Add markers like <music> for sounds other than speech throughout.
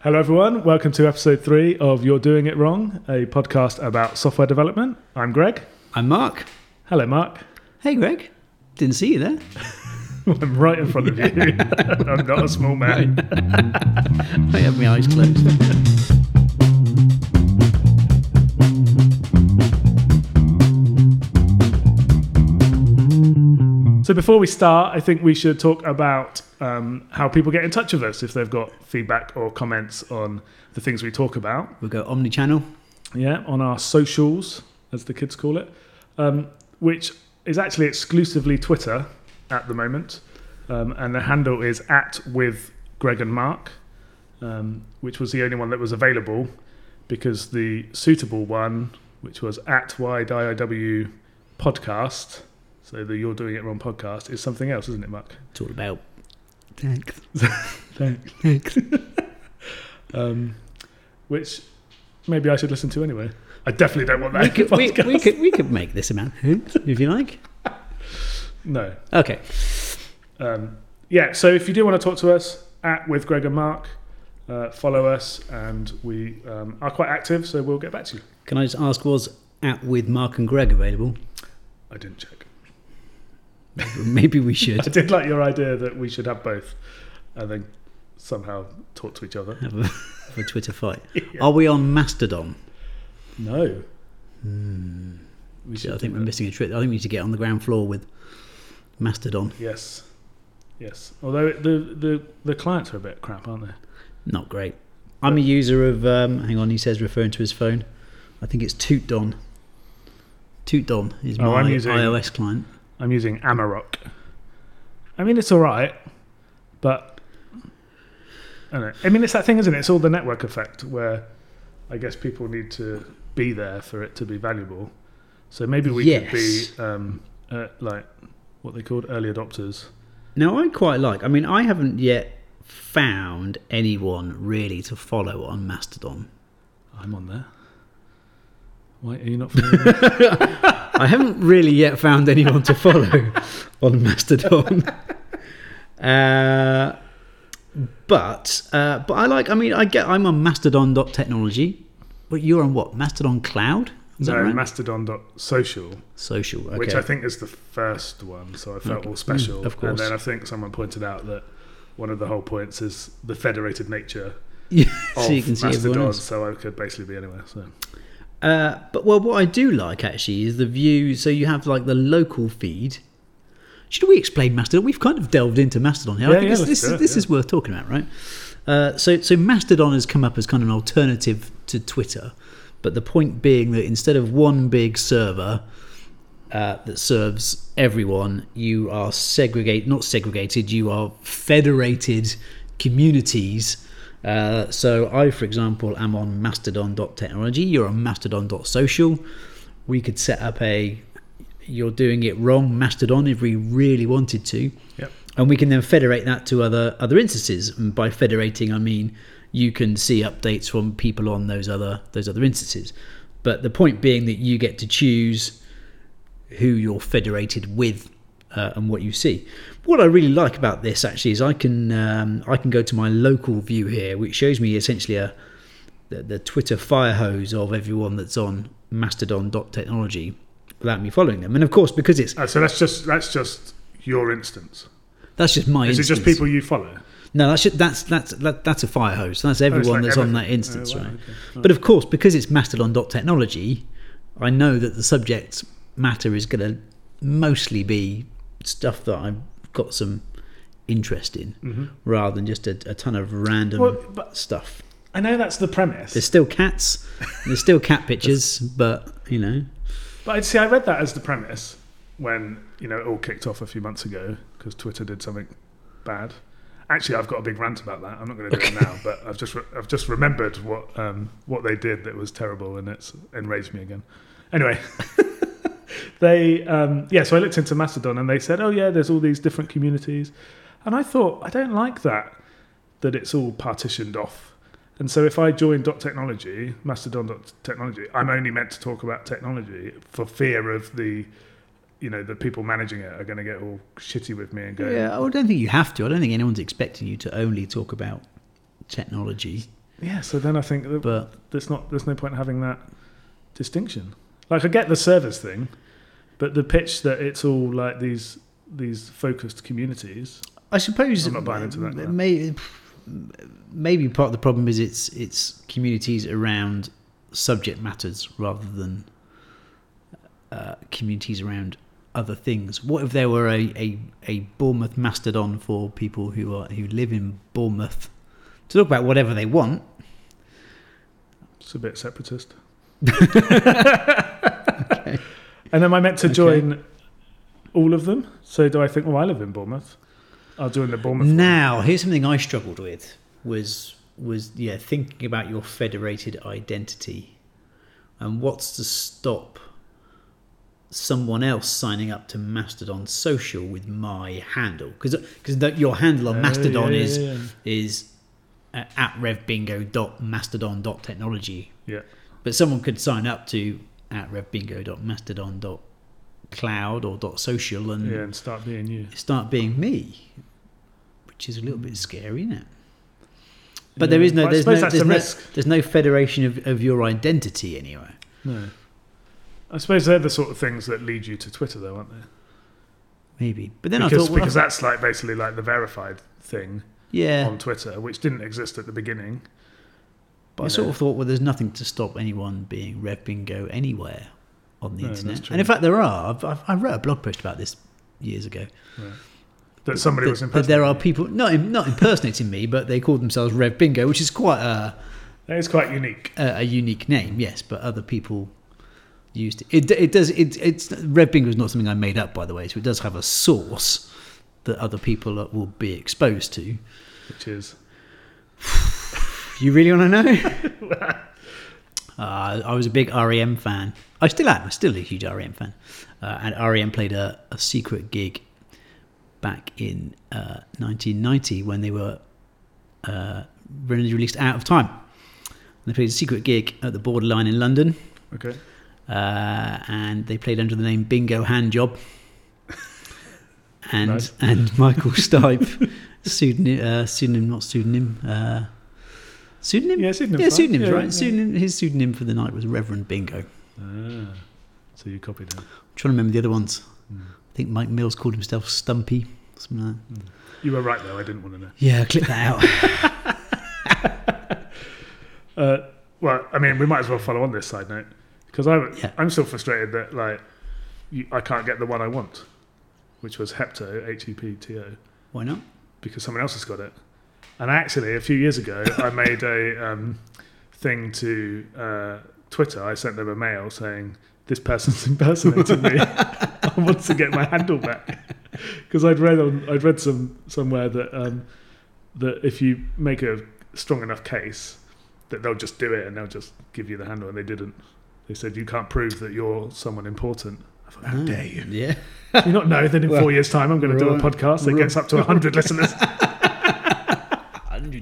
Hello, everyone. Welcome to episode three of You're Doing It Wrong, a podcast about software development. I'm Greg. I'm Mark. Hello, Mark. Hey, Greg. Didn't see you there. <laughs> I'm right in front of you. <laughs> I'm not a small man. <laughs> I have my eyes closed. So, before we start, I think we should talk about um, how people get in touch with us if they've got feedback or comments on the things we talk about. We'll go omni-channel. Yeah, on our socials, as the kids call it, um, which is actually exclusively Twitter at the moment. Um, and the handle is at with Greg and Mark, um, which was the only one that was available because the suitable one, which was at YDIW podcast, so the You're Doing It Wrong podcast, is something else, isn't it, Mark? It's all about thanks. <laughs> Thanks. Thanks. <laughs> Um, which maybe I should listen to anyway. I definitely don't want that. we, could, we, podcast. we could we could make this amount if you like. <laughs> No. Okay. Um, yeah, so if you do want to talk to us, at with Greg and Mark, uh, follow us, and we um, are quite active, so we'll get back to you. Can I just ask, was at with Mark and Greg available? I didn't check. <laughs> Maybe we should. I did like your idea that we should have both, and then somehow talk to each other. have a, have a Twitter fight. <laughs> Yeah. Are we on Mastodon? No. Hmm. We So I think we're that. missing a trick. I think we need to get on the ground floor with Mastodon. Yes. Yes. Although the, the, the clients are a bit crap, aren't they? Not great. I'm a user of. Um, hang on, he says referring to his phone. I think it's TootDon. TootDon is Oh, my iOS client. I'm using Amaroq. I mean, it's all right, but I, don't know. I mean, it's that thing, isn't it? It's all the network effect where I guess people need to be there for it to be valuable. So maybe we could be um, uh, like what they called early adopters. Now, I quite like. I mean, I haven't yet found anyone really to follow on Mastodon. I'm on there. Why are you not? following me? <laughs> I haven't really yet found anyone to follow <laughs> on Mastodon. <laughs> Uh, but uh, but I like. I mean, I get. I'm on Mastodon.technology, but you're on what? Mastodon Cloud? Is that no, right? Mastodon.social, Social. Okay. which I think is the first one. So I felt Okay. all special. Mm, of And then I think someone pointed out that one of the whole points is the federated nature Yeah, of so you can see everyone Mastodon, else. so I could basically be anywhere. So Uh, but well, what I do like actually is the view. So you have like the local feed. Should we explain Mastodon? We've kind of delved into Mastodon here. Yeah, I think yeah, this, this, do is, it, this yeah. is worth talking about, right? Uh, so, so Mastodon has come up as kind of an alternative to Twitter, but the point being that instead of one big server uh, that serves everyone, you are segregate not segregated. You are federated communities. Uh, so I, for example, am on Mastodon.technology. You're on Mastodon.social. We could set up a you're doing it wrong Mastodon if we really wanted to, Yep. and we can then federate that to other other instances. And by federating, I mean you can see updates from people on those other those other instances. But the point being that you get to choose who you're federated with uh, and what you see. What I really like about this actually is I can um, I can go to my local view here, which shows me essentially a the, the Twitter fire hose of everyone that's on Mastodon.technology without me following them. And of course, because it's Uh, so that's just that's just your instance. that's just my Is it just people you follow? No, that's just, that's that's that, that's a fire hose. That's everyone like that's on that instance, Oh, wow, right? okay. But of course, because it's Mastodon.technology, I know that the subject matter is going to mostly be stuff that I've got some interest in, Mhm. rather than just a, a ton of random Well, stuff. I know that's the premise. There's still cats, there's still cat pictures, <laughs> but you know, But I'd see, I read that as the premise when you know it all kicked off a few months ago because Twitter did something bad. Actually, I've got a big rant about that. I'm not going to do it now, but I've just re- I've just remembered what um, what they did that was terrible, and it's enraged me again. Anyway, <laughs> they um, yeah. So I looked into Mastodon, and they said, oh yeah, there's all these different communities, and I thought I don't like that that it's all partitioned off. And so if I join dot technology, Mastodon dot technology, I'm only meant to talk about technology for fear of the, you know, the people managing it are going to get all shitty with me and go, yeah, I don't think you have to. I don't think anyone's expecting you to only talk about technology. Yeah, so then I think that But there's not there's no point in having that distinction. Like I get the service thing, but the pitch that it's all like these these focused communities. I suppose I'm not buying into that, no. Maybe, maybe part of the problem is it's it's communities around subject matters rather than uh, communities around other things. What if there were a, a, a Bournemouth Mastodon for people who are who live in Bournemouth to talk about whatever they want? It's a bit separatist. <laughs> And am I meant to Okay. join all of them? So do I think, well, I live in Bournemouth. I'll join the Bournemouth. one. Now, here's something I struggled with was was yeah thinking about your federated identity and what's to stop someone else signing up to Mastodon Social with my handle because because your handle on Oh, Mastodon yeah, is yeah, yeah. is uh, at revbingo.mastodon.technology. Yeah. But someone could sign up to at revbingo.mastodon.cloud or dot .social and Yeah, and start being you. start being me, which is a little bit hmm. scary, isn't it? But Yeah. there is no, there's no, there's no, risk. there's no federation of, of your identity anywhere. No. I suppose they're the sort of things that lead you to Twitter, though, aren't they? Maybe, but then because I thought, well, because that's like basically like the verified thing yeah, on Twitter, which didn't exist at the beginning. But I sort know. of thought, well, there's nothing to stop anyone being Rev Bingo anywhere on the No, internet, and in fact, there are. I've, I've, I wrote a blog post about this years ago. That somebody that, was that there are people not not impersonating me, but they call themselves Rev Bingo, which is quite a That is quite unique. a, a unique name, yes. But other people used it. It, it does. It, it's Rev Bingo is not something I made up, by the way. So it does have a source that other people will be exposed to. Which is You really want to know? <laughs> uh, I was a big REM fan. I still am. I'm still a huge REM fan. Uh, and REM played a, a secret gig back in uh, 1990 when they were uh, released Out of Time. They played a secret gig at the Borderline in London. okay. uh, and they played under the name Bingo Handjob. <laughs> And Nice. and Michael Stipe, <laughs> pseudonym, uh, pseudonym, not pseudonym, uh, pseudonym, Yeah, pseudonym's yeah, pseudonyms, Yeah, right? yeah. Pseudonym, his pseudonym for the night was Reverend Bingo. Ah, so you copied him. I'm trying to remember the other ones. Mm. I think Mike Mills called himself Stumpy, something like that. You were right though. I didn't want to know. Yeah, clip that out. <laughs> Uh, well, I mean, we might as well follow on this side note because I'm Yeah. I'm still frustrated that like you, I can't get the one I want, which was Hepto H E P T O Why not? because someone else has got it. And actually, a few years ago, I <laughs> made a um, thing to uh, Twitter. I sent them a mail saying this person's <laughs> impersonating me. <laughs> I want to get my handle back because I'd read on I'd read some somewhere that um, that if you make a strong enough case, that they'll just do it and they'll just give you the handle, and they didn't. They said you can't prove that you're someone important. I thought, how dare you? Yeah. Do you not know that in Well, four years' time I'm going to do a podcast that right. gets up to 100 listeners?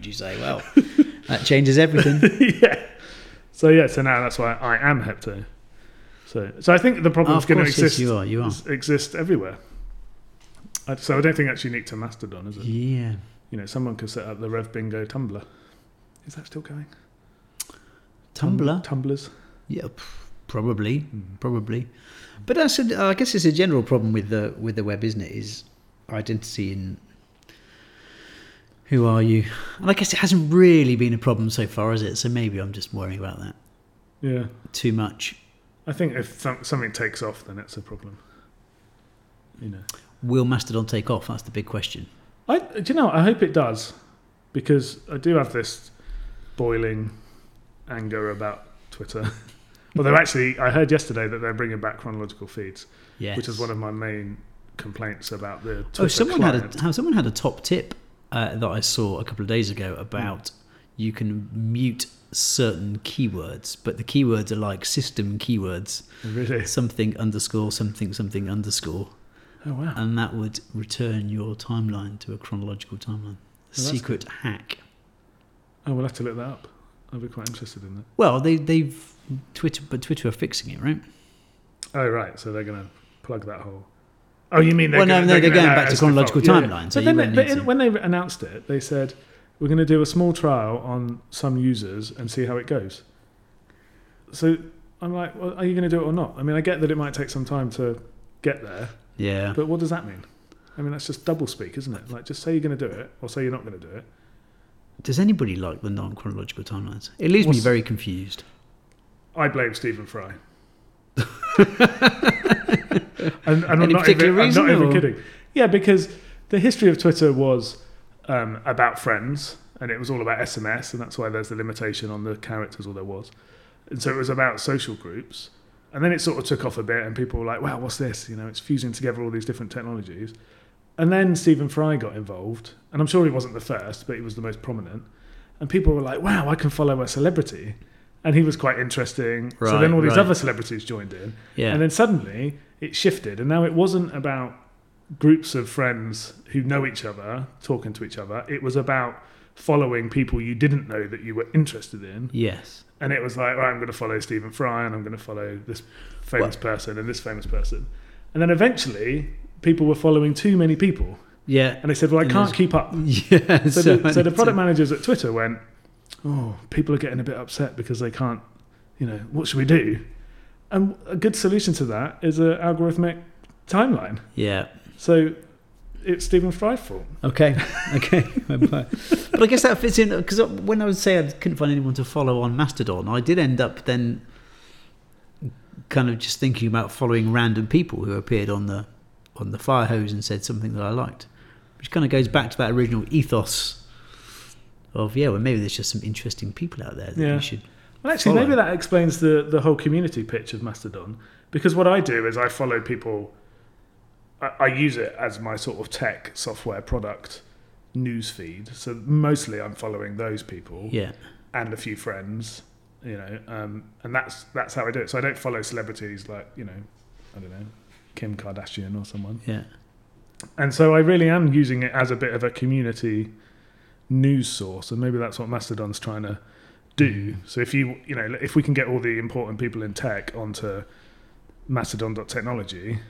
100, you say? Well, that changes everything. <laughs> yeah. So yeah, so now that's why I am Hepto. So so I think the oh, problem's of going to yes, exist you are. You are. exist everywhere. So I don't think that's unique to Mastodon, is it? Yeah. You know, someone could set up the Rev Bingo Tumblr. Is that still going? Tumblr. Tumblers. Yeah, probably, hmm. probably. But that's a, I guess it's a general problem with the with the web, isn't it? Is identity and who are you? And I guess it hasn't really been a problem so far, has it? So maybe I'm just worrying about that Yeah. too much. I think if something takes off, then it's a problem. You know. Will Mastodon take off? That's the big question. I, do you know? I hope it does, because I do have this boiling anger about Twitter. Although actually, I heard yesterday that they're bringing back chronological feeds, Yes. which is one of my main complaints about the oh, Twitter oh, someone had a how someone had a top tip uh, that I saw a couple of days ago about you can mute certain keywords, but the keywords are like system keywords. really. something underscore something something underscore, Oh wow! and that would return your timeline to a chronological timeline. that's Secret hack. Oh, we'll have to look that up. I'd be quite interested in that. Well, they they've Twitter, but Twitter are fixing it, right? Oh right, so they're going to plug that hole. Oh, you mean they're Well, no, gonna, no, they're gonna going allow back to as default. chronological Yeah, yeah. so but then, won't but in- when they announced it, they said we're going to do a small trial on some users and see how it goes. So I'm like, well, are you going to do it or not? I mean, I get that it might take some time to get there, Yeah. but what does that mean? I mean, that's just double speak, isn't it? Like, just say you're going to do it or say you're not going to do it. Does anybody like the non chronological timelines? It leaves me very confused. I blame Stephen Fry. <laughs> and, and I'm not even, reason, I'm not even or- kidding. Yeah, because the history of Twitter was um, about friends, and it was all about SMS, and that's why there's the limitation on the characters, all there was. And so it was about social groups. And then it sort of took off a bit, and people were like, wow, what's this? You know, it's fusing together all these different technologies. And then Stephen Fry got involved, and I'm sure he wasn't the first, but he was the most prominent. And people were like, wow, I can follow a celebrity. And he was quite interesting. so then all these right. other celebrities joined in. Yeah. And then suddenly it shifted, and now it wasn't about groups of friends who know each other talking to each other. It was about following people you didn't know that you were interested in. yes. And it was like, right, I'm going to follow Stephen Fry, and I'm going to follow this famous person and this famous person. And then eventually, people were following too many people, Yeah. and they said, "Well, I And can't keep up." <laughs> Yeah. So, the, so the product managers at Twitter went, "Oh, people are getting a bit upset because they can't, you know, what should we do?" And a good solution to that is an algorithmic timeline. Yeah. So it's Stephen Fry's fault. Okay. <laughs> Okay. but I guess that fits in because when I would say I couldn't find anyone to follow on Mastodon, I did end up then kind of just thinking about following random people who appeared on the on the fire hose and said something that I liked, which kind of goes back to that original ethos of yeah, well maybe there's just some interesting people out there that Yeah. you should. Well, actually, Follow. maybe that explains the the whole community pitch of Mastodon. Because what I do is I follow people. I, I use it as my sort of tech software product news feed. So mostly I'm following those people. Yeah. and a few friends, you know, um, and that's that's how I do it. So I don't follow celebrities like you know, I don't know, Kim Kardashian or someone. Yeah. And so I really am using it as a bit of a community news source, and maybe that's what Mastodon's trying to do. Hmm. So if you you know if we can get all the important people in tech onto Mastodon.technology,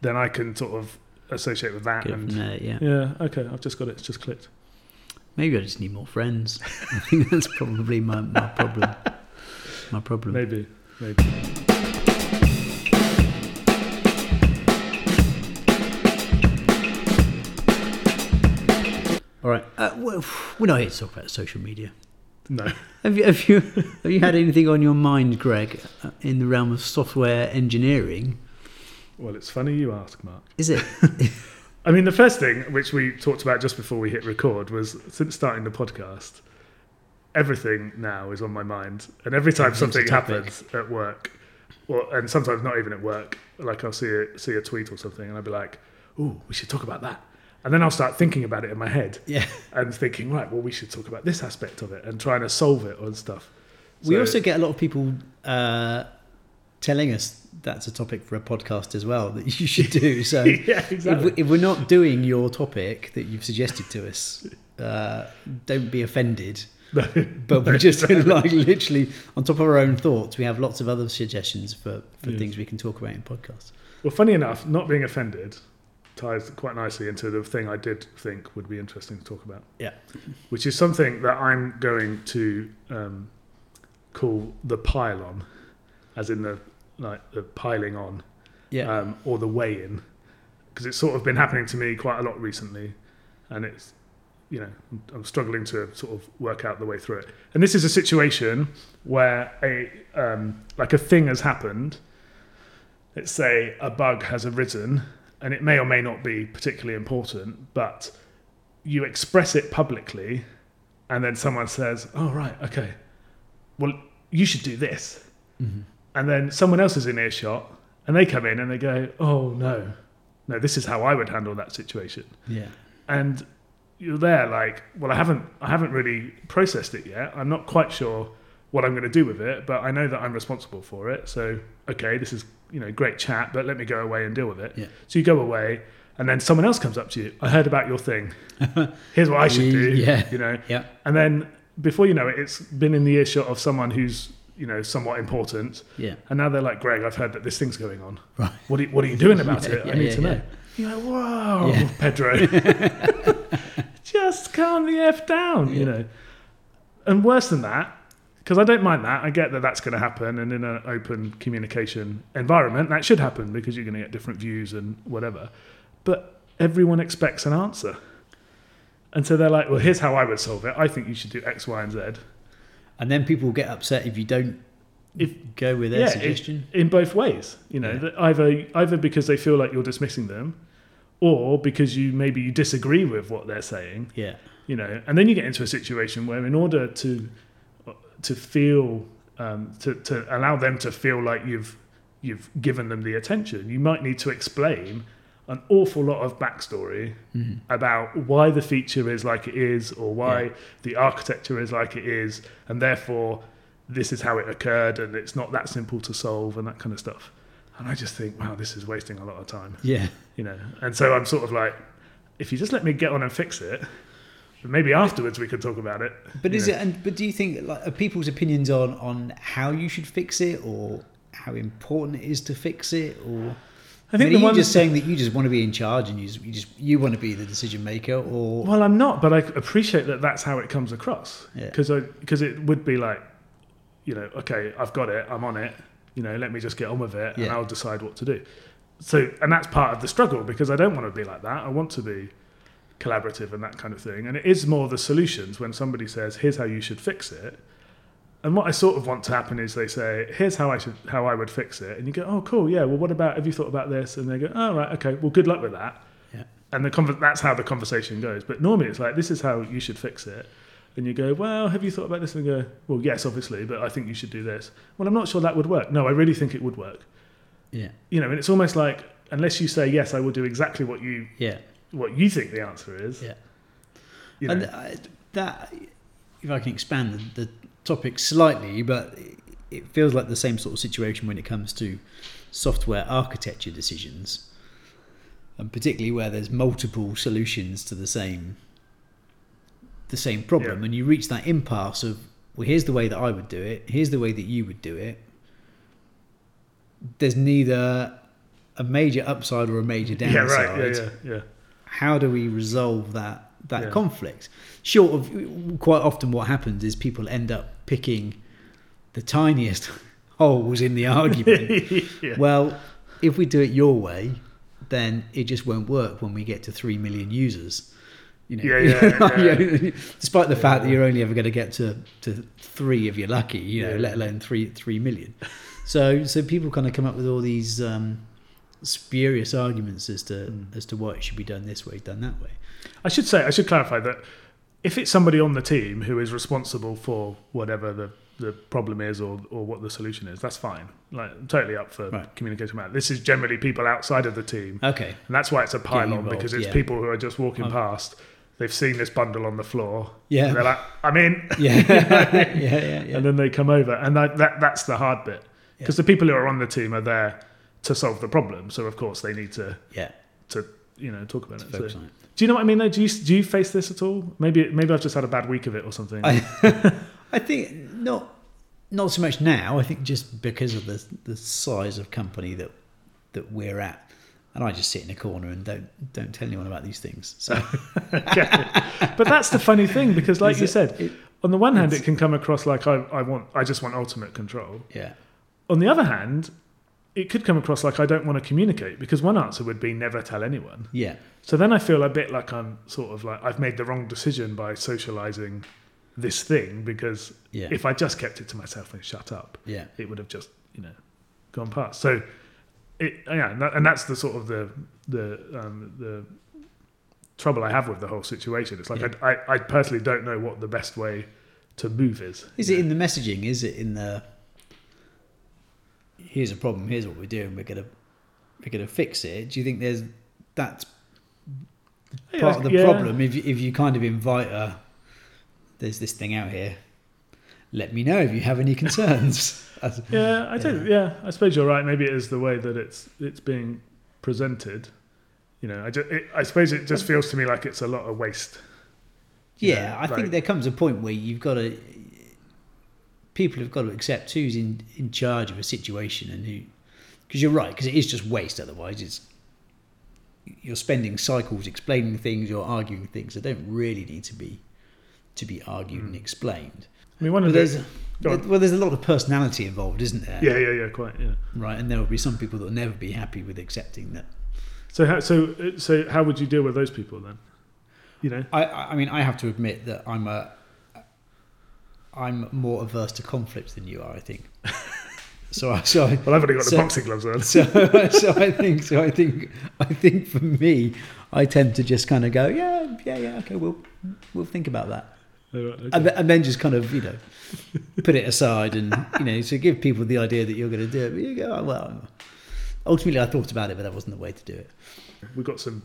then I can sort of associate with that. Go and there. Yeah. yeah, okay, I've just got it. It's just clicked. Maybe I just need more friends. I think <laughs> that's probably my, my problem. My problem. Maybe, maybe. All right. Uh, we're not here to talk about social media. No. Have you have you <laughs> have you had anything on your mind, Greg, uh, in the realm of software engineering? Well, it's funny you ask, Mark. Is it? <laughs> <laughs> I mean, the first thing which we talked about just before we hit record was since starting the podcast, everything now is on my mind, and every time Everything's something happens at work, or and sometimes not even at work, like I'll see a, see a tweet or something, and I'll be like, "Ooh, we should talk about that," and then I'll start thinking about it in my head yeah. and thinking, "Right, well, we should talk about this aspect of it," and trying to solve it and stuff. We also get a lot of people uh, telling us that's a topic for a podcast as well that you should do. <laughs> So yeah, if, exactly. we, if we're not doing your topic that you've suggested to us, uh, don't be offended. <laughs> But we're just <laughs> like literally on top of our own thoughts. We have lots of other suggestions for, for Yes. things we can talk about in podcasts. Well, funny enough, not being offended ties quite nicely into the thing I did think would be interesting to talk about. Yeah. Which is something that I'm going to um, call the pile-on, as in the like the piling on, Yeah. um, or the weigh-in, because it's sort of been happening to me quite a lot recently, and it's you know I'm, I'm struggling to sort of work out the way through it. And this is a situation where a um, like a thing has happened. Let's say a bug has arisen, and it may or may not be particularly important, but you express it publicly, and then someone says, "Oh right, okay, well you should do this." Mhm. and then someone else is in earshot and they come in and they go oh no no this is how i would handle that situation Yeah. and you're there like well i haven't i haven't really processed it yet i'm not quite sure what i'm going to do with it but i know that i'm responsible for it so okay this is you know great chat but let me go away and deal with it Yeah. so you go away and then someone else comes up to you i heard about your thing <laughs> here's what i should do Yeah. you know Yeah. and then before you know it it's been in the earshot of someone who's you know somewhat important Yeah. and now they're like, Greg, I've heard that this thing's going on. Right. What are you, what are you doing about Yeah, it? <laughs> yeah, I need yeah, to know. You're like, whoa. <laughs> Pedro. just calm the f down, you know. And worse than that, because I don't mind that. I get that that's going to happen, and in an open communication environment, that should happen because you're going to get different views and whatever. But everyone expects an answer, and so they're like, "Well, here's how I would solve it. I think you should do X, Y, and Z." And then people get upset if you don't If go with their yeah, it- suggestion. in both ways. You know, Yeah. that either either because they feel like you're dismissing them, or because you maybe you disagree with what they're saying. yeah. You know, and then you get into a situation where, in order to to feel um, to to allow them to feel like you've you've given them the attention, you might need to explain an awful lot of backstory Mhm. about why the feature is like it is or why Yeah. the architecture is like it is and therefore this is how it occurred and it's not that simple to solve and that kind of stuff and i just think wow this is wasting a lot of time Yeah. you know and so i'm sort of like if you just let me get on and fix it maybe afterwards we could talk about it But is know. it? And but do you think like are people's opinions on on how you should fix it, or how important it is to fix it, or i think I mean, the are you just saying that you just want to be in charge and you just you just you want to be the decision maker, or Well, I'm not, but I appreciate that that's how it comes across. Yeah. Because because it would be like, you know, okay, I've got it, I'm on it. You know, let me just get on with it, and I'll decide what to do. So, and that's part of the struggle because I don't want to be like that. I want to be collaborative and that kind of thing. And it is more the solutions when somebody says, "Here's how you should fix it." And what I sort of want to happen is they say, "Here's how I should, how I would fix it," and you go, "Oh, cool, yeah. Well, what about? Have you thought about this?" And they go, "Oh, right, okay. Well, good luck with that." Yeah. And the conver- that's how the conversation goes. But normally it's like, "This is how you should fix it," and you go, "Well, have you thought about this?" And they go, "Well, yes, obviously, but I think you should do this." Well, I'm not sure that would work. No, I really think it would work. yeah, You know, and it's almost like unless you say yes, I will do exactly what you yeah, what you think the answer is. Yeah. You know, and I, that if I can expand the, the topic slightly, but it feels like the same sort of situation when it comes to software architecture decisions, and particularly where there's multiple solutions to the same the same problem, Yeah. and you reach that impasse of well, here's the way that I would do it, here's the way that you would do it. There's neither a major upside or a major downside. yeah, right. Yeah, yeah, yeah. How do we resolve that that Yeah. conflict? Short of quite often, what happens is people end up picking the tiniest <laughs> holes in the argument. <laughs> yeah. well, if we do it your way, then it just won't work when we get to three million users. You know, Yeah, yeah, <laughs> yeah. despite the fact that you're only ever going to get to, to three if you're lucky, you know, let alone three three million. So so people kind of come up with all these um, spurious arguments as to Mm. as to why it should be done this way, done that way. I should say, I should clarify that if it's somebody on the team who is responsible for whatever the, the problem is or, or what the solution is, that's fine. Like, I'm totally up for Right. communication matter. This is generally people outside of the team, Okay. and that's why it's a pile-on because it's yeah. people who are just walking past. They've seen this bundle on the floor. Yeah. And they're like, I'm in. <laughs> Yeah. <laughs> yeah. Yeah. Yeah. And then they come over. And that, that that's the hard bit. Because the people who are on the team are there to solve the problem. So, of course, they need to, yeah. to you know, talk about it. So- it. do you know what I mean? Though, do you do you face this at all? Maybe maybe I've just had a bad week of it or something. I, <laughs> I think not not so much now. I think just because of the the size of company that that we're at, and I just sit in a corner and don't don't tell anyone about these things. So <laughs> But that's the funny thing because, like Is you it- said, it- on the one hand, it can come across like I, I want I just want ultimate control. yeah, On the other hand, it could come across like I don't want to communicate because one answer would be never tell anyone. yeah, So then I feel a bit like I'm sort of like I've made the wrong decision by socializing this thing because yeah, if I just kept it to myself and shut up, yeah, it would have just you know gone past. So it yeah, and, that, and that's the sort of the the um, the trouble I have with the whole situation. It's like Yeah. I, I I personally don't know what the best way to move is. Is it in the messaging? Is it in the here's a problem, here's what we're doing, we're gonna we're gonna fix it? Do you think there's that's Yeah, part of the yeah. problem if you, if you kind of invite a there's this thing out here let me know if you have any concerns <laughs> Yeah, I don't. <laughs> Yeah. I suppose you're right. Maybe it is the way that it's it's being presented. You know, I just, it, I suppose it just feels to me like it's a lot of waste. yeah know, i think there comes a point where you've got to people have got to accept who's in in charge of a situation and who because you're right because it is just waste otherwise it's you're spending cycles explaining things, you're arguing things that don't really need to be to be argued and mm. explained. I mean, one of there's the go on. well, there's a lot of personality involved, isn't there? yeah, yeah, yeah, quite, yeah. Right, and there will be some people that will never be happy with accepting that. So, how, so, so, how would you deal with those people then? You know, I I mean, I have to admit that I'm a, I'm more averse to conflict than you are. I think. <laughs> So, I, so, I, well, I've only got So- the boxing gloves on. so, <laughs> so I think, so I think, I think for me, I tend to just kind of go, yeah, yeah, yeah, okay, we'll, we'll think about that, right, okay. and, then, and then just kind of, you know, put it aside, and you know, so give people the idea that you're going to do it. But you go, oh, well, ultimately, I thought about it, but that wasn't the way to do it. We've got some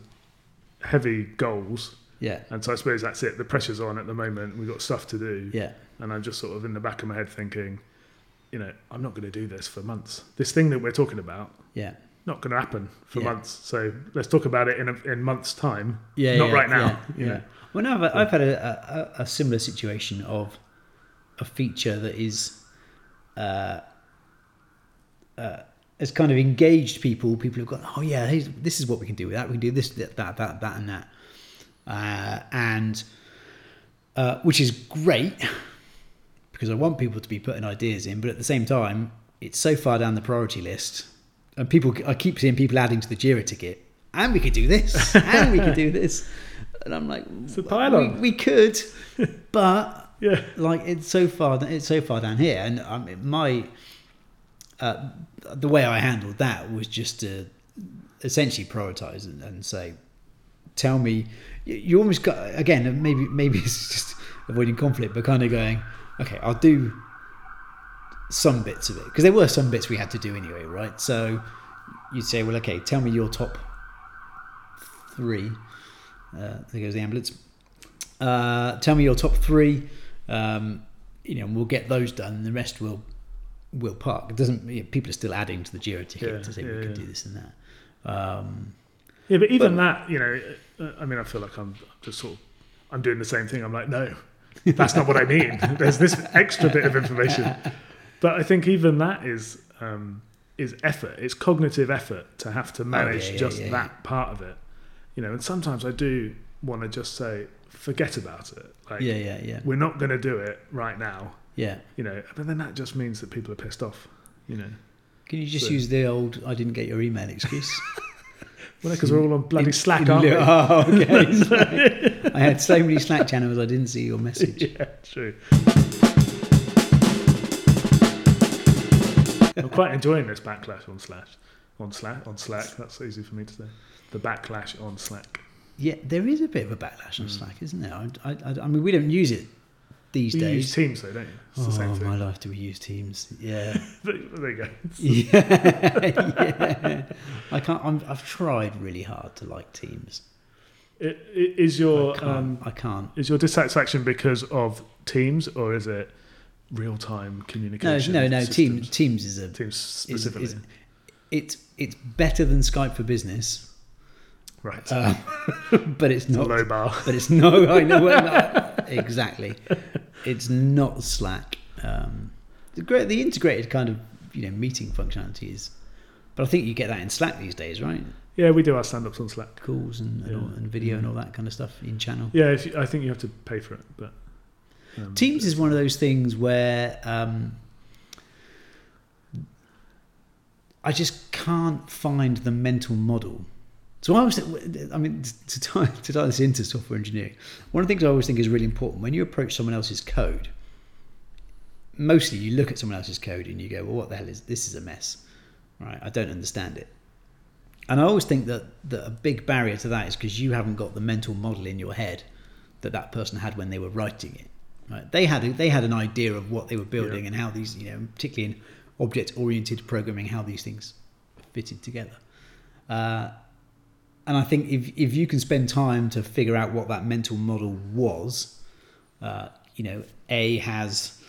heavy goals, Yeah, and so I suppose that's it. The pressure's on at the moment. We've got stuff to do, yeah, and I'm just sort of in the back of my head thinking, you know, I'm not going to do this for months. This thing that we're talking about, yeah. not going to happen for Yeah. months. So let's talk about it in a, in months' time. Yeah, not yeah, right now. Yeah, yeah. Well, no, I've, I've had a, a, a similar situation of a feature that is uh, uh, has kind of engaged people. People have gone, oh yeah, this is what we can do with that. We can do this, that, that, that, that and that, uh, and uh, which is great because I want people to be putting ideas in, but at the same time, it's so far down the priority list, and people, I keep seeing people adding to the Jira ticket, and we could do this, <laughs> and we could do this, and I'm like, It's a we, we could, <laughs> but Yeah. like it's so far, it's so far down here, and um, my, uh, the way I handled that was just to essentially prioritize and, and say, tell me, you, you almost got again, maybe maybe <laughs> it's just avoiding conflict, but kind of going, okay, I'll do some bits of it because there were some bits we had to do anyway, right? So you'd say, well, okay, tell me your top three. Uh, there goes the ambulance. Uh, tell me your top three. Um, you know, and we'll get those done, and the rest will will park. It doesn't. You know, people are still adding to the Jira ticket Yeah, to say yeah, we can yeah. do this and that. Um, Yeah, but even that, you know, uh, I mean, I feel like I'm just sort of, I'm doing the same thing. I'm like, no, that's not what I mean. <laughs> There's this extra bit of information. But I think even that is um, is effort. It's cognitive effort to have to manage Oh, yeah, yeah, just yeah, that part of it. You know, and sometimes I do want to just say, forget about it. Like, yeah, yeah, yeah, we're not going to do it right now. yeah. You know, but then that just means that people are pissed off. You know, Can you just So- use the old "I didn't get your email" excuse? <laughs> well, because we're all on bloody In- Slack, in aren't we? <laughs> Oh, okay. <laughs> I had so many Slack channels, I didn't see your message. <laughs> yeah, true. I'm quite enjoying this backlash on Slack. on Slack, on Slack. That's easy for me to say. The backlash on Slack. Yeah, there is a bit of a backlash on hmm. Slack, isn't there? I, I, I mean, we don't use it these You use days. Teams though, don't you? It's the oh, same my life, do we use Teams? Yeah, <laughs> there you go. yeah, <laughs> yeah. I can't. I'm, I've tried really hard to like Teams. I- i- Is your I can't. um, I can't. is your dissatisfaction because of Teams or is it real time No, communication? no, no. systems? Teams. Teams is a. Teams Is, specifically. is, it's it's better than Skype for Business, right. uh, <laughs> but it's it's a not. low bar. But it's no. I know well, no, exactly. It's not Slack. Um, the great, the integrated kind of you know meeting functionality is, but I think you get that in Slack these days, right? Yeah, we do our stand ups on Slack. Calls and and, all, and video and all that kind of stuff in channel. Yeah, if you, I think you have to pay for it, but um, Teams is one of those things where um, I just can't find the mental model. So I was, I mean, to tie, to tie this into software engineering, one of the things I always think is really important when you approach someone else's code. Mostly, you look at someone else's code and you go, "Well, what the hell is this? Is a mess, right? I don't understand it." And I always think that, that a big barrier to that is because you haven't got the mental model in your head that that person had when they were writing it. Right? They had a, they had an idea of what they were building Yeah. and how these, you know, particularly in object-oriented programming, how these things fitted together. Uh, and I think if if you can spend time to figure out what that mental model was, uh, you know, A has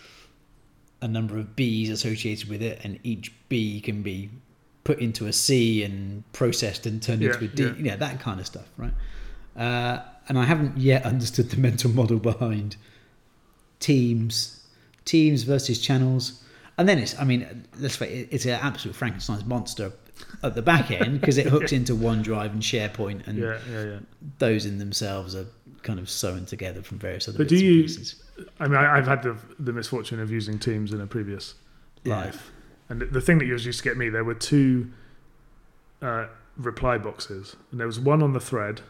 a number of B's associated with it, and each B can be put into a C and processed and turned Yeah, into a D. yeah. You know, that kind of stuff, right? Uh, and I haven't yet <laughs> understood the mental model behind teams, teams versus channels. And then it's, I mean, let's face it, it's an absolute Frankenstein's monster at the back end because it hooks into OneDrive and SharePoint, and Yeah, yeah, yeah. those in themselves are kind of sewn together from various other But do you- pieces. I mean, I, I've had the, the misfortune of using Teams in a previous life, and the, thing that used used to get me, there were two uh, reply boxes, and there was one on the thread,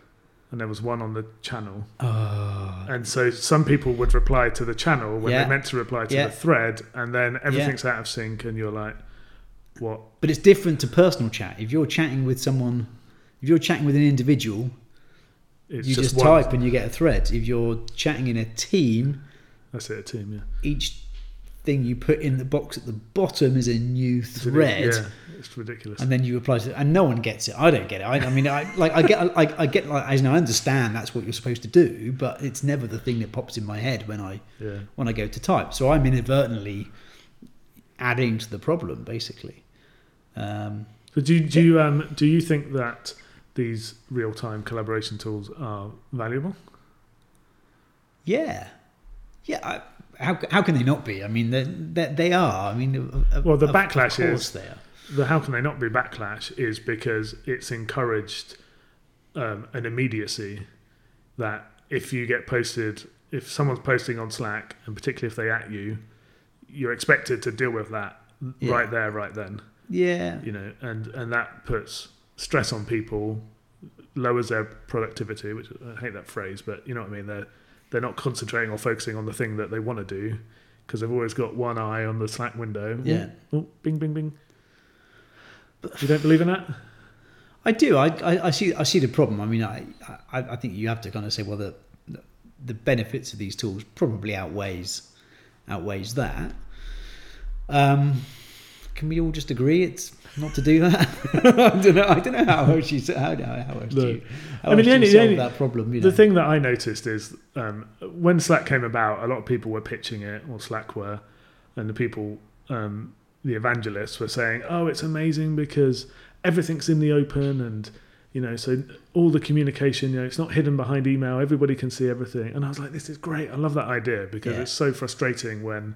and there was one on the channel. Oh, And so some people would reply to the channel when they meant to reply to the thread, and then everything's out of sync, and you're like, "What?" but it's different to personal chat. If you're chatting with someone, if you're chatting with an individual, It's you just, one- type and you get a thread. If you're chatting in a team, That's it, a team. Yeah. each thing you put in the box at the bottom is a new thread. Yeah, it's ridiculous. and then you reply to it, and no one gets it. I don't get it. I, I mean, I like I get, I, I get, like, I know, I understand that's what you're supposed to do, but it's never the thing that pops in my head when I yeah. when I go to type. So I'm inadvertently adding to the problem, basically. Um, But do you, do you um do you think that these real time collaboration tools are valuable? yeah, yeah. I, how how can they not be? I mean, they they, are. I mean, of- Well, the of- backlash of is-. The how can they not be backlash is because it's encouraged um, an immediacy that if you get posted, if someone's posting on Slack, and particularly if they at you, you're expected to deal with that Yeah. right there, right then. Yeah, You know, and and that puts stress on people, lowers their productivity. Which I hate that phrase, but you know what I mean. They're they're not concentrating or focusing on the thing that they want to do because they've always got one eye on the Slack window. Yeah. Oh, bing, bing, bing. You don't believe in that? I do. I, I, I see. I see the problem. I mean, I, I, I think you have to kind of say, well, the, the benefits of these tools probably outweighs outweighs that. Um, can we all just agree it's not to do that? <laughs> I don't know. I don't know how else you how, how, else No. you, how I mean, the only- the solve only- that problem. You The know? thing that I noticed is um, when Slack came about, a lot of people were pitching it, or Slack were, and the people, um, the evangelists, were saying, "Oh, it's amazing because everything's in the open, and you know, so all the communication, you know, it's not hidden behind email. Everybody can see everything." And I was like, "This is great. I love that idea because Yeah. it's so frustrating when."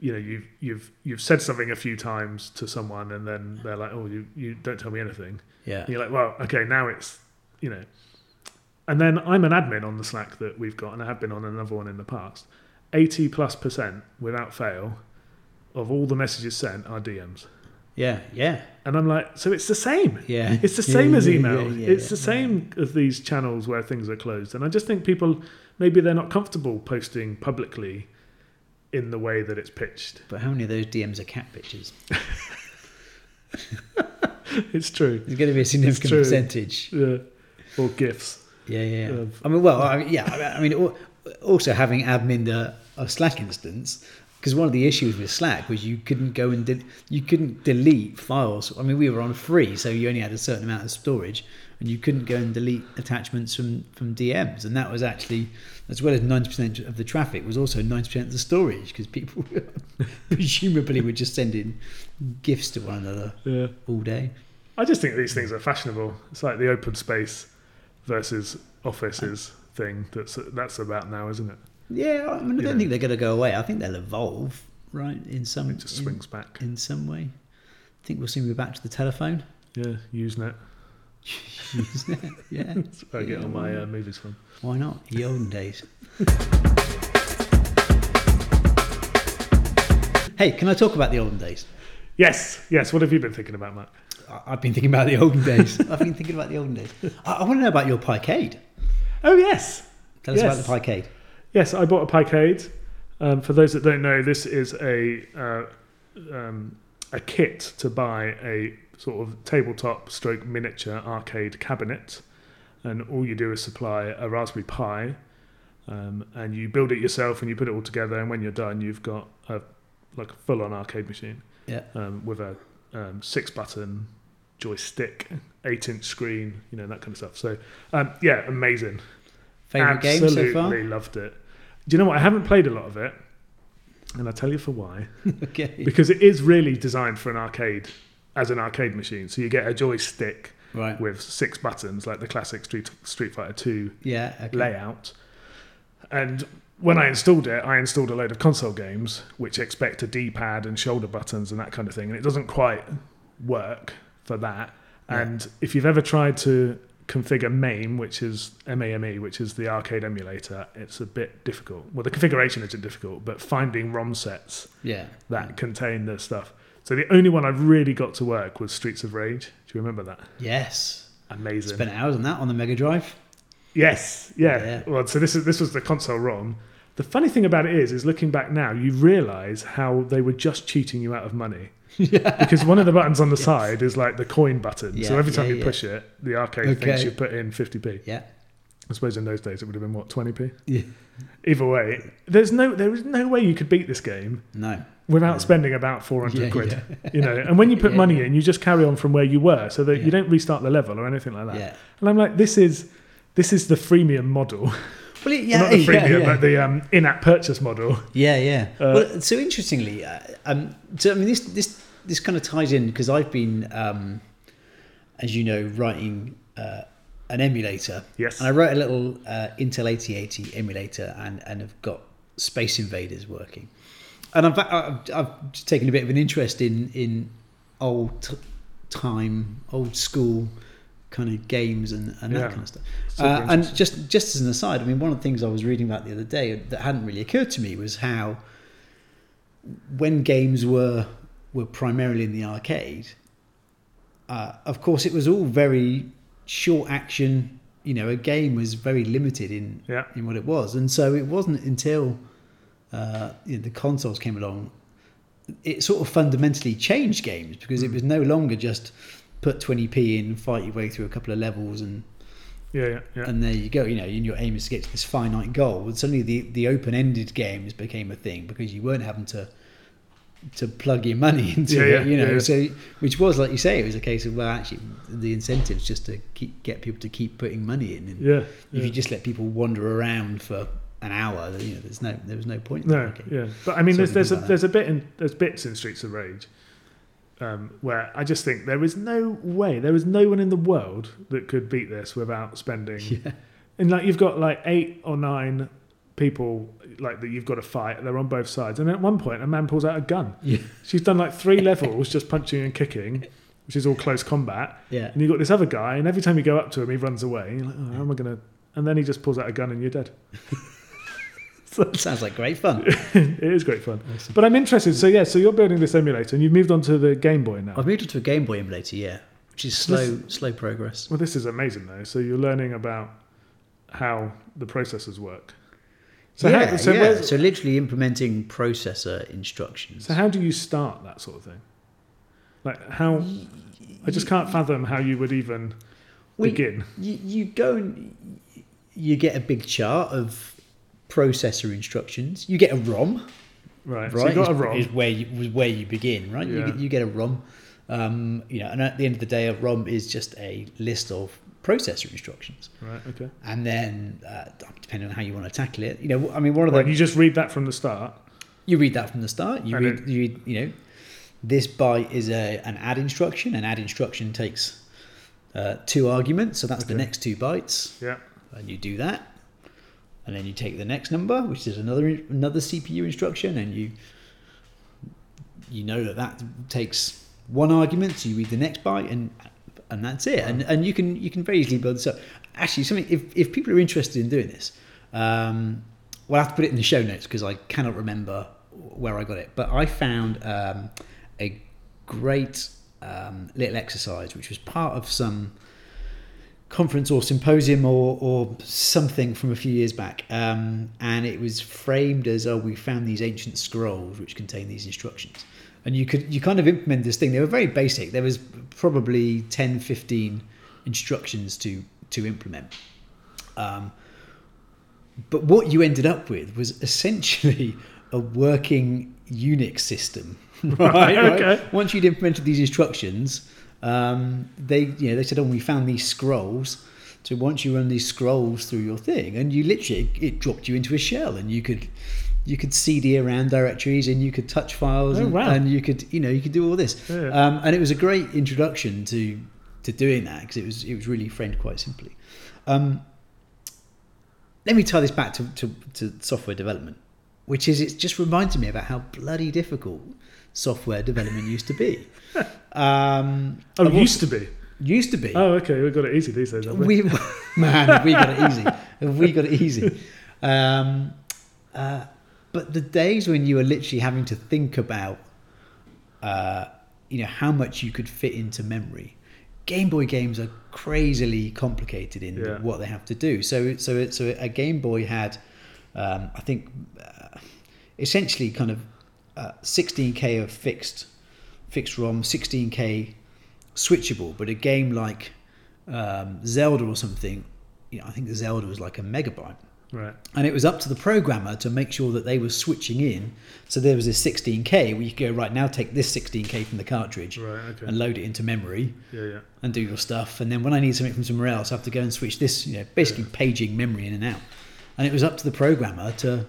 You know, you've you've you've said something a few times to someone, and then they're like, "Oh, you, you don't tell me anything." yeah, And you're like, well, okay, now it's, you know. And then I'm an admin on the Slack that we've got, and I have been on another one in the past. 80 plus percent, without fail, of all the messages sent are DMs. yeah, yeah, And I'm like, so it's the same. yeah. It's the Yeah, same as yeah, email. yeah, yeah, it's the same as these channels where things are closed. And I just think people, maybe they're not comfortable posting publicly in the way that it's pitched. But how many of those DMs are cat pictures? <laughs> It's true. There's going to be a significant percentage. Yeah. Or gifts. Yeah, yeah. I mean, well, I mean, yeah. I mean, also having admin a Slack instance because one of the issues with Slack was you couldn't go and de- you couldn't delete files. I mean, we were on free, so you only had a certain amount of storage, and you couldn't go and delete attachments from from DMs, and that was actually as well as ninety percent of the traffic was also ninety percent of the storage because people <laughs> presumably were just sending gifts to one another Yeah. all day. I just think these things are fashionable. It's like the open space versus offices thing. That's that's about now, isn't it? Yeah, I mean, I don't know. think they're going to go away. I think they'll evolve, right? In some, It just in- swings back. in some way. I think we'll soon be back to the telephone. Yeah, Usenet. Usenet. Yeah. <laughs> That's where I get all my uh, movies from. Why not? The olden days. <laughs> hey, can I talk about the olden days? Yes, yes. What have you been thinking about, Matt? I- I've been thinking about the olden days. <laughs> I've been thinking about the olden days. I, I want to know about your picade. Oh yes, Tell us Yes. about the picade. Yes. I bought a Picade. Um, for those that don't know, this is a uh, um, a kit to buy a sort of tabletop stroke miniature arcade cabinet, and all you do is supply a Raspberry Pi, um, and you build it yourself and you put it all together. And when you're done, you've got a like a full-on arcade machine. Yeah. um, with a um, six button joystick, eight inch screen, you know, that kind of stuff. So, um, yeah, amazing. Favorite game so far? Absolutely loved it. Do you know what? I haven't played a lot of it, and I'll tell you for why. <laughs> okay. Because it is really designed for an arcade, as an arcade machine. So you get a joystick Right. with six buttons, like the classic Street, Street Fighter 2 Yeah. Okay. layout. And when I installed it, I installed a load of console games which expect a D-pad and shoulder buttons and that kind of thing, and it doesn't quite work for that. Yeah. And if you've ever tried to configure MAME, which is MAME, which is the arcade emulator, it's a bit difficult. Well, the configuration isn't difficult, but finding ROM sets Yeah. that contain the stuff. So the only one I've really got to work was Streets of Rage. Do you remember that? Yes. Amazing. Spent hours on that on the Mega Drive. Yes, yeah. Yeah. Well, so this is this was the console ROM. The funny thing about it is, is looking back now, you realise how they were just cheating you out of money. Because one of the buttons on the side is like the coin button. so every time yeah, you yeah. push it, the arcade thinks you put in 50p. Yeah. I suppose in those days it would have been what 20p. Yeah. Either way, there's no there is no way you could beat this game No. without Yeah. spending about 400 Yeah, quid. yeah. You know, and when you put <laughs> Yeah, money yeah. in, you just carry on from where you were, so that Yeah. you don't restart the level or anything like that. Yeah. And I'm like, this is this is the freemium model. <laughs> Well, yeah, not the yeah, freemium, yeah. but the um, in-app purchase model. Yeah, yeah. Uh, well, so interestingly, uh, um, so I mean, this this this kind of ties in because I've been, um, as you know, writing uh, an emulator, Yes. and I wrote a little uh, Intel 8080 emulator, and and have got Space Invaders working, and I've I've, I've taken a bit of an interest in in old t- time, old school kind of games and, and Yeah. that kind of stuff. Uh, and just just as an aside, I mean, one of the things I was reading about the other day that hadn't really occurred to me was how when games were were primarily in the arcade, uh, of course, it was all very short action. You know, a game was very limited in Yeah. in what it was, and so it wasn't until uh, you know, the consoles came along, it sort of fundamentally changed games because it Mm. was no longer just put 20p in, fight your way through a couple of levels, and Yeah, yeah, yeah. and there you go. You know, and your aim is to get to this finite goal. And suddenly, the the open ended games became a thing because you weren't having to to plug your money <laughs> into Yeah, it. you know, so which was like you say, it was a case of well, actually, the incentives just to keep get people to keep putting money in. And yeah, if you just let people wander around for an hour, then, you know, there's no there was no point. in No, yeah, but I mean, So there's there's a, there's a bit in there's bits in Streets of Rage um, where I just think there is no way there is no one in the world that could beat this without spending. <laughs> Yeah. And like you've got like eight or nine people like that you've got to fight. They're on both sides, and at one point a man pulls out a gun. <laughs> Yeah. She's done like three levels just punching and kicking, which is all close combat. Yeah. And you've got this other guy, and every time you go up to him, he runs away. Like, oh, how am I going to? And then he just pulls out a gun, and you're dead. <laughs> <laughs> so Sounds like great fun. <laughs> it is great fun. But I'm interested. So yeah, so you're building this emulator, and you've moved on to the Game Boy now. I've moved on to a Game Boy emulator, yeah, which is slow slow progress. Well, this is amazing though. So you're learning about how the processors work. So yeah, how, so, yeah. so literally implementing processor instructions. so how do you start that sort of thing? Like how? I just can't fathom how you would even We- begin. you, you go and you get a big chart of processor instructions. You get a ROM, Right. So right? you got a ROM. is where you was where you begin, right? You, Yeah. get, you get a ROM, um, you know, and at the end of the day, a ROM is just a list of processor instructions, Right. Okay. and then uh, depending on how you want to tackle it, you know, I mean, one of the Right, you just read that from the start. You read that from the start. You And read, it- you read, you know, this byte is a an add instruction. An add instruction takes uh, two arguments, so that's the next two bytes, Yeah. and you do that, and then you take the next number, which is another another CPU instruction, and you you know that that takes one argument, so you read the next byte, and and that's it. And and you can you can very easily build this up. Actually, something if if people are interested in doing this, um, we'll have to put it in the show notes because I cannot remember where I got it. But I found um, a great um, little exercise which was part of some conference or symposium or, or something from a few years back. Um, and it was framed as, oh, we found these ancient scrolls which contain these instructions. And you could you kind of implement this thing. They were very basic. There was probably 10, 15 instructions to to implement. Um, but what you ended up with was essentially a working Unix system. <laughs> Right, right? <laughs> okay. Once you'd implemented these instructions, um, they you know they said, "Oh, we found these scrolls." So once you run these scrolls through your thing, and you literally it dropped you into a shell, and you could you could CD around directories, and you could touch files, Oh, and, wow. and you could you know you could do all this. Yeah. Um, and it was a great introduction to to doing that because it was it was really framed quite simply. Um, let me tie this back to, to, to software development. which is it just reminded me about how bloody difficult software development used to be. <laughs> Um, Oh, I've used to be. used to be. Oh, okay. We've got it easy these days, we? we <laughs> man, we got it easy. Have we got it easy. Um, uh, but the days when you were literally having to think about, uh, you know, how much you could fit into memory. Game Boy games are crazily complicated in Yeah. what they have to do. So, so, so a Game Boy had, um, I think, uh, essentially kind of uh, 16k of fixed, fixed ROM, 16k switchable. But a game like um, Zelda or something, you know, I think the Zelda was like a megabyte. Right. And it was up to the programmer to make sure that they were switching in. So there was this 16k where you could go, right, now take this 16k from the cartridge Right. Okay. and load it into memory Yeah. Yeah. and do your stuff. And then when I need something from somewhere else, I have to go and switch this, you know, basically paging memory in and out. And it was up to the programmer to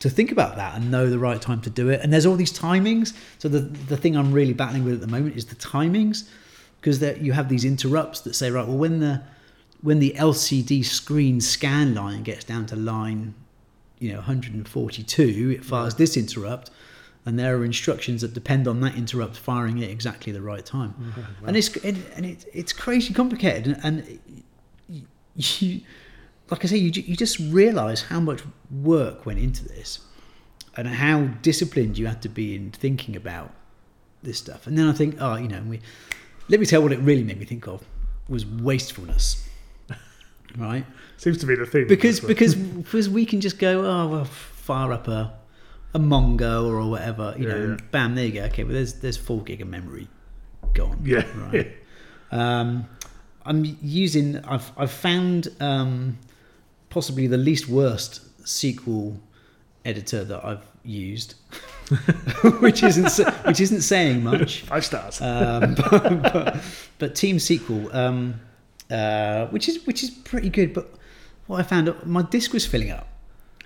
to think about that and know the right time to do it. And there's all these timings. So the the thing I'm really battling with at the moment is the timings, because that you have these interrupts that say, right, well, when the when the LCD screen scan line gets down to line, you know, 142, it fires this interrupt. And there are instructions that depend on that interrupt firing at exactly the right time <laughs> and it's and, and it, it's crazy complicated and, and you like I say you, you just realize how much work went into this and how disciplined you had to be in thinking about this stuff and then I think oh you know we let me tell what it really made me think of was wastefulness <laughs> right Seems to be the theme. because because because we can just go oh well fire up a a Mongo or whatever you Yeah, know yeah. and bam there you go okay well there's there's four gig of memory gone Yeah. right <laughs> um, I'm using. I've I've found um, possibly the least worst SQL editor that I've used, <laughs> which isn't which isn't saying much. <laughs> five stars. Um, but, <laughs> but, but Team SQL, um, uh, which is which is pretty good. But what I found, my disk was filling up,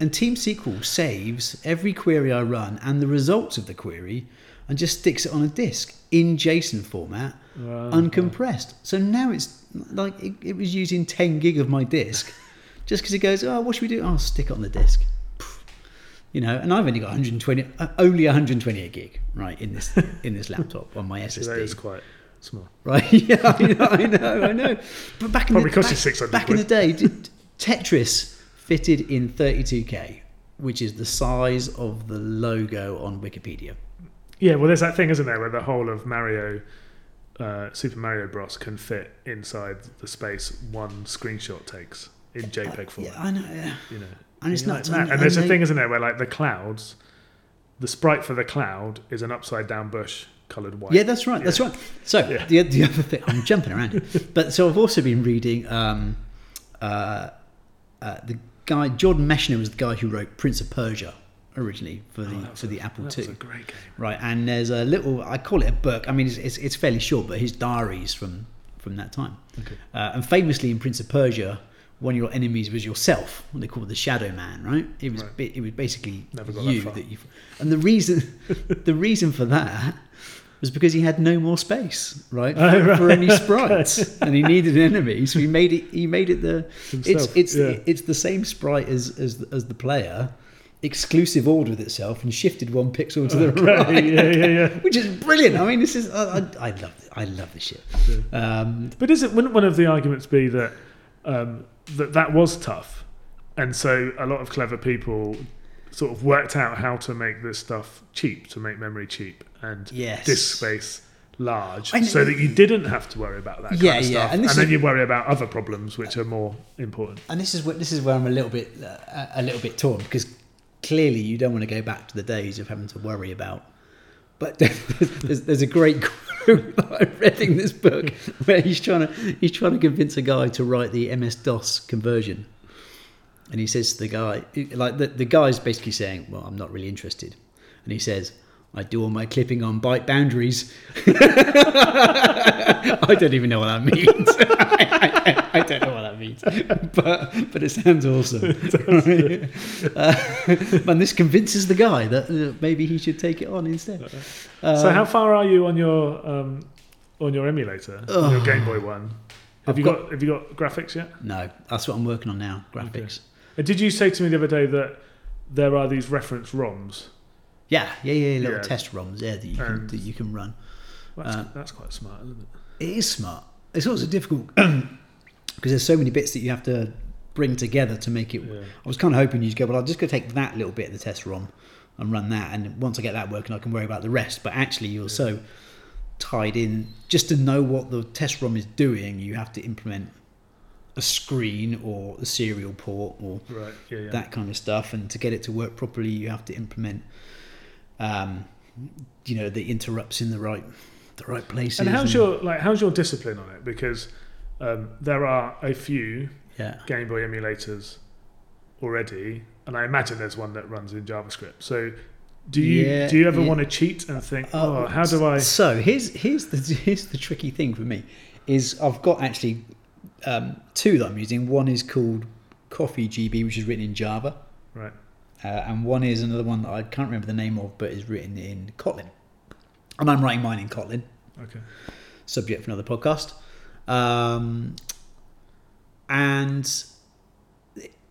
and Team SQL saves every query I run and the results of the query, and just sticks it on a disk in JSON format, Wow. uncompressed. So now it's like it, it was using 10 gig of my disk, just because it goes, oh, what should we do? I'll stick it on the disk. You know, and I've only got 120, uh, only 128 gig, right, in this <laughs> in this laptop on my SSD. that is quite small. Right? <laughs> Yeah, I know, I know, I know. But back in Probably the cost you back, 600 back in the day, Tetris fitted in 32k, which is the size of the logo on Wikipedia. Yeah, well, there's that thing, isn't there, where the whole of Mario, uh, Super Mario Bros. can fit inside the space one screenshot takes in JPEG format. Yeah, I know. yeah. You know, And it's You're like, And- and, there's a thing, isn't there, where like the clouds, the sprite for the cloud is an upside down bush coloured white. Yeah, that's right. That's right. So Yeah. the the other thing, I'm jumping around, <laughs> but so I've also been reading. Um, uh, uh, the guy Jordan Mechner was the guy who wrote Prince of Persia originally for the Oh, that was for a- the Apple II. was a great game. Right, and there's a little. I call it a book. I mean, it's it's, it's fairly short, but his diaries from from that time. Okay. Uh, and famously in Prince of Persia, one of your enemies was yourself. What they call the Shadow Man, right? It was Right. it was basically Never got that you far. that you. And the reason <laughs> the reason for that was because he had no more space, right, for, Oh, right. for any <laughs> sprites, and he needed an enemy, so he made it. He made it the. Himself, it's it's yeah. it's the same sprite as as as the player. Exclusive or'd with itself and shifted one pixel to the Okay, right, yeah, yeah, yeah. <laughs> which is brilliant. I mean, this is I, I, I love I love this shit. Um, But is it? Wouldn't one of the arguments be that um, that that was tough, and so a lot of clever people sort of worked out how to make this stuff cheap, to make memory cheap and Yes. disk space large, know- so that you didn't have to worry about that kind Yeah, of yeah, stuff, and and, this then is- you worry about other problems which are more important. and this is what this is where I'm a little bit uh, a little bit torn because clearly you don't want to go back to the days of having to worry about. But <laughs> there's, there's a great <laughs> quote that I read in this book where he's trying to he's trying to convince a guy to write the MS DOS conversion, and he says to the guy like the the guy's basically saying, "Well, I'm not really interested," and he says. I do all my clipping on byte boundaries. <laughs> I don't even know what that means. <laughs> I don't know what that means, but but it sounds awesome. <laughs> <laughs> uh, and this convinces the guy that uh, maybe he should take it on instead. Uh, so how far are you on your um, on your emulator, on your Game Boy one? Have I've you got- got, have you got graphics yet? no, that's what I'm working on now. Graphics. And did you say to me the other day that there are these reference ROMs. Yeah, yeah, yeah, little Yeah. test ROMs, yeah, that you can that you can run. That's, Uh, that's quite smart, isn't it? It is smart. It's also difficult <clears throat> because there's so many bits that you have to bring together to make it. Yeah. I was kind of hoping you'd go, well, I'll just go take that little bit of the test ROM and run that, and once I get that working, I can worry about the rest. But actually, you're so tied in just to know what the test ROM is doing. You have to implement a screen or a serial port or Right. Yeah. Yeah. that kind of stuff. And to get it to work properly, you have to implement, um, you know, the interrupts in the right, the right places. and how's your like? How's your discipline on it? Because um, there are a few yeah? Game Boy emulators already, and I imagine there's one that runs in JavaScript. So, do you Yeah, do you ever yeah. want to cheat and think, Uh, oh, how do I? So here's here's the <laughs> here's the tricky thing for me is I've got actually um, two that I'm using. One is called Coffee GB, which is written in Java, Right. uh, and one is another one that I can't remember the name of, but is written in Kotlin. And I'm writing mine in Kotlin. Okay. subject for another podcast. Um, and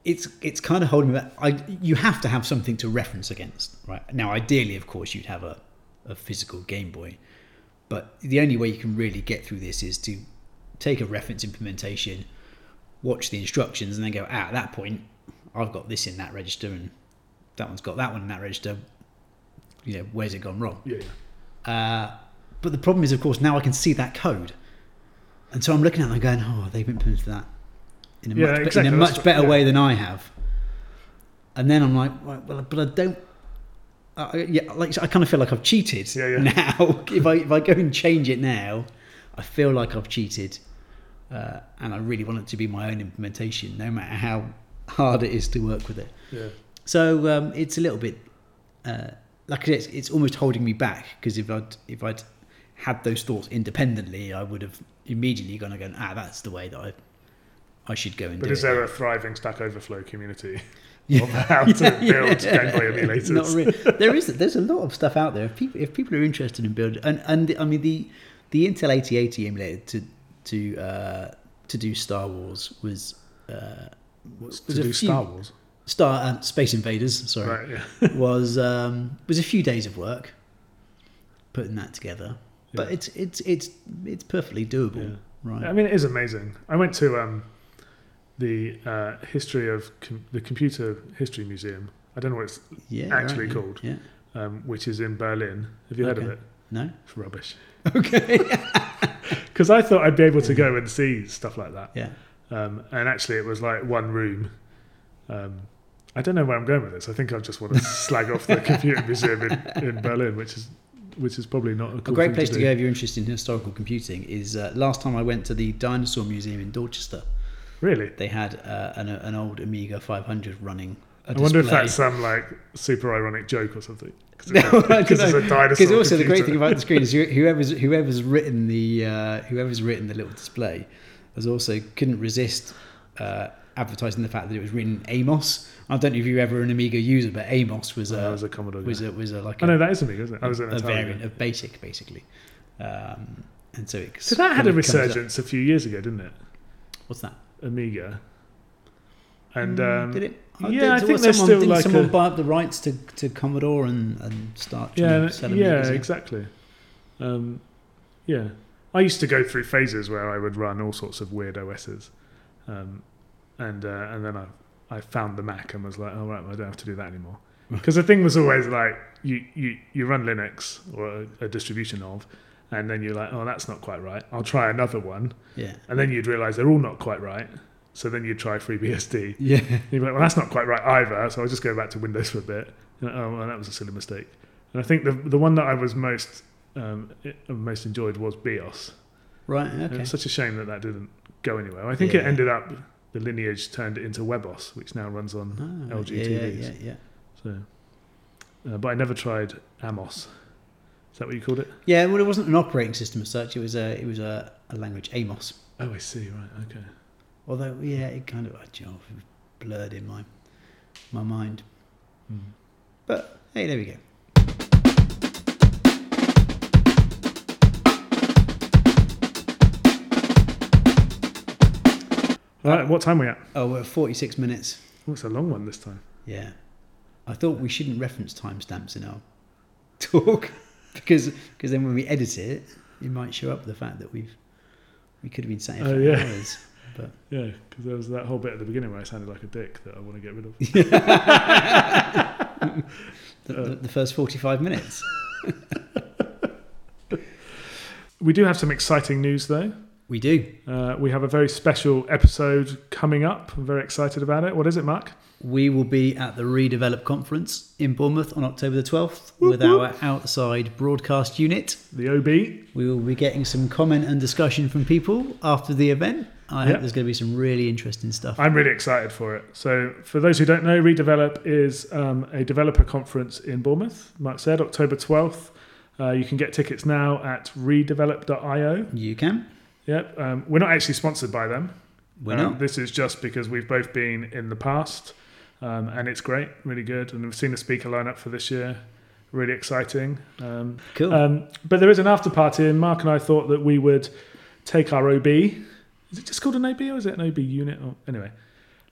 it's it's kind of holding me back. I you have to have something to reference against, right? Now, ideally, of course, you'd have a, a physical Game Boy, but the only way you can really get through this is to take a reference implementation, watch the instructions, and then go. Ah, at that point, I've got this in that register, and that one's got that one in that register. You know, where's it gone wrong? Yeah. yeah. Uh, but the problem is, of course, now I can see that code, and so I'm looking at them going, "Oh, they've implemented that in a Yeah, much, exactly, in a that's much what- better yeah. way than I have." And then I'm like, "Well, but I don't." Yeah, like I kind of feel like I've cheated Yeah, yeah. <laughs> now. if I if I go and change it now, I feel like I've cheated, uh, and I really want it to be my own implementation, no matter how hard it is to work with it. Yeah. So um, it's a little bit uh, like it's, it's almost holding me back because if I'd if I'd had those thoughts independently, I would have immediately gone and gone, ah, that's the way that I I should go and But do is there a thriving Stack Overflow community <laughs> Yeah. how to build Game Boy emulators? Really. There is there's a lot of stuff out there. If people if people are interested in building and and I mean the the Intel 8080 emulator to to uh, to do Star Wars was uh, What's was to do few- Star Wars? Star uh, Space Invaders. Sorry. Right. Yeah. <laughs> was um, was a few days of work putting that together, but Yeah. it's it's it's it's perfectly doable, Yeah. right? I mean, it is amazing. I went to um, the uh, history of com- the Computer History Museum. I don't know what it's yeah, actually right, called. Yeah, um, which is in Berlin. Have you heard of it? no, It's rubbish. okay, <laughs> <laughs> Because I thought I'd be able to go and see stuff like that, yeah, um, and actually it was like one room. Um, I don't know where I'm going with this. I think I just want to <laughs> slag off the Computer Museum in, in Berlin, which is which is probably not a, a great place to, do. go if you're interested in historical computing is uh, last time I went to the Dinosaur Museum in Dorchester. Really, They had uh, an, an old Amiga 500 running. I I wonder if that's some like super ironic joke or something. <laughs> No, Because it's a dinosaur. Because also the great thing about the screen is <laughs> whoever's whoever's written the uh, whoever's written the little display has also couldn't resist uh, advertising the fact that it was written Amos. I don't know if you were ever an Amiga user, but Amos was Oh, a was a Commodore. was yeah. a was a like I know no, that is Amiga, isn't it? I was a Atari. variant of Basic basically, um, and so it So that had a resurgence a few years ago, didn't it? What's that? Amiga. And Mm, um, did it? yeah, did, I think there's someone, still didn't like someone a- buy up the rights to, to Commodore and, and start yeah, yeah, exactly. Um, yeah, I used to go through phases where I would run all sorts of weird OSs, um, and uh, and then I I found the Mac and was like, oh right, well, I don't have to do that anymore. <laughs> Because the thing was always like you you you run Linux or a, a distribution of, and then you're like, oh that's not quite right. I'll try another one, Yeah. and then you'd realise they're all not quite right. So then you'd try FreeBSD. <laughs> Yeah. You're like, well, that's not quite right either. So I'll just go back to Windows for a bit. Like, oh, well, that was a silly mistake. And I think the the one that I was most um, most enjoyed was BeOS. Right. And Okay. It's such a shame that that didn't go anywhere. I think it ended up the lineage turned it into WebOS, which now runs on Ah, LG yeah, yeah, TVs. yeah, yeah. So, uh, but I never tried Amos. Is that what you called it? Yeah, well, it wasn't an operating system as such. It was a it was a, a language, Amos. Oh, I see. Right. Okay. Although, yeah, it kind of, you know, blurred in my my mind. Hmm. But hey, there we go. Right. What time are we at? Oh, we're at forty six minutes. Oh, it's a long one this time. Yeah, I thought we shouldn't reference timestamps in our <laughs> talk because because then when we edit it, it might show up the fact that we've we could have been sat here Oh, for yeah. hours. But <laughs> Yeah, because there was that whole bit at the beginning where I sounded like a dick that I want to get rid of. <laughs> the, uh. the, the first forty-five minutes. We do have some exciting news though. We do. Uh, we have a very special episode coming up. I'm very excited about it. What is it, Mark? We will be at the Redevelop conference in Bournemouth on October the 12th with our outside broadcast unit. The OB. We will be getting some comment and discussion from people after the event. I Yep. hope there's going to be some really interesting stuff. I'm really excited for it. So, for those who don't know, Redevelop is um, a developer conference in Bournemouth. Mark said October 12th. Uh, you can get tickets now at redevelop.io. You can. Yep. Um, we're not actually sponsored by them. We're Um, not. This is just because we've both been in the past, um, and it's great, really good. And we've seen the speaker lineup for this year, really exciting. Um, Cool. um, but there is an after party, and Mark and I thought that we would take our OB. Is it just called an OB, or is it an OB unit? Or, anyway,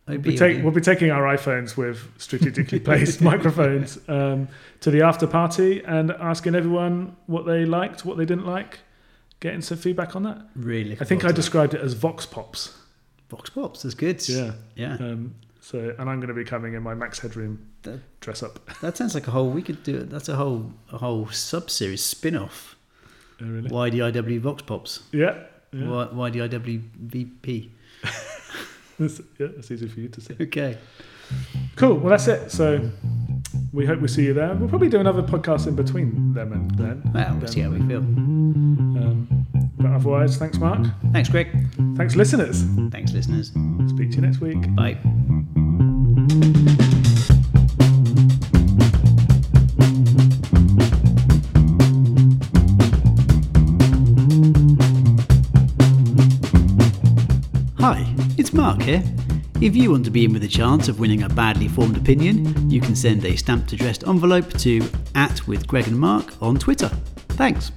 we'll OB be, take, we'll be taking our iPhones with strategically <laughs> placed microphones um, to the after party and asking everyone what they liked, what they didn't like, getting some feedback on that. really. I think I described it as Vox Pops. Vox Pops. That's good. Yeah. Yeah. Um, so, and I'm going to be coming in my Max Headroom That- dress up. <laughs> That sounds like a whole. We could do it. That's a whole a whole sub series spin off. Oh, really? YDIW Vox Pops. Yeah. yeah. Y- YDIW VP. That's, yeah, that's easy for you to say. Okay. Cool. Well, that's it. So, we hope we see you there. We'll probably do another podcast in between them and then. Well, we'll see how we feel. Um, but otherwise, thanks, Mark. Thanks, Greg. Thanks, listeners. Thanks, listeners. Speak to you next week. Bye. Hi, it's Mark here. If you want to be in with a chance of winning a badly formed opinion, you can send a stamped addressed envelope to at with Greg and Mark on Twitter. Thanks.